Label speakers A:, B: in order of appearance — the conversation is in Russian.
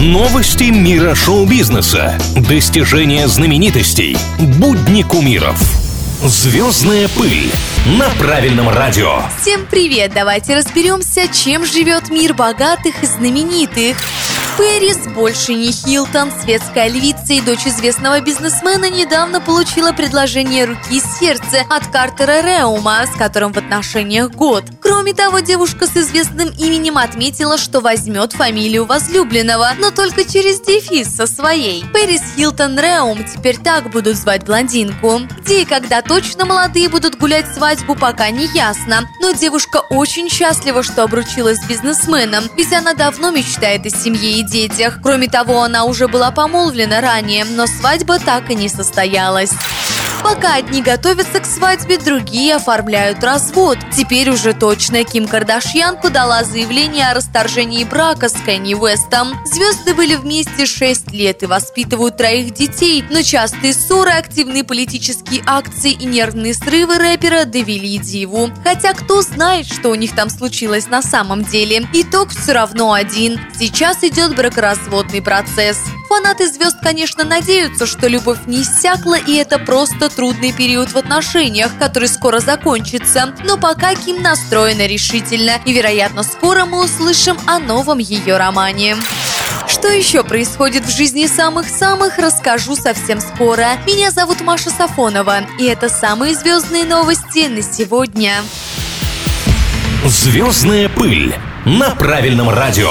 A: Новости мира шоу-бизнеса. Достижения знаменитостей. Будни кумиров. Звездная пыль на правильном радио.
B: Всем привет! Давайте разберемся, чем живет мир богатых и знаменитых. Пэрис больше не Хилтон. Светская львица и дочь известного бизнесмена недавно получила предложение руки и сердца от Картера Реума, с которым в отношениях год. Кроме того, девушка с известным именем отметила, что возьмет фамилию возлюбленного, но только через дефис со своей. Пэрис Хилтон Реум теперь так будут звать блондинку. Где и когда точно молодые будут гулять свадьбу, пока не ясно. Но девушка очень счастлива, что обручилась с бизнесменом, ведь она давно мечтает о семье и детях. Кроме того, она уже была помолвлена ранее, но свадьба так и не состоялась. Пока одни готовятся к свадьбе, другие оформляют развод. Теперь уже точно Ким Кардашьян подала заявление о расторжении брака с Кенни Уэстом. Звезды были вместе 6 лет и воспитывают троих детей, но частые ссоры, активные политические акции и нервные срывы рэпера довели диву. Хотя кто знает, что у них там случилось на самом деле. Итог все равно один. Сейчас идет бракоразводный процесс. Фанаты звезд, конечно, надеются, что любовь не иссякла, и это просто трудный период в отношениях, который скоро закончится. Но пока Ким настроена решительно, и, вероятно, скоро мы услышим о новом ее романе. Что еще происходит в жизни самых-самых, расскажу совсем скоро. Меня зовут Маша Сафонова, и это самые звездные новости на сегодня.
A: Звездная пыль на правильном радио.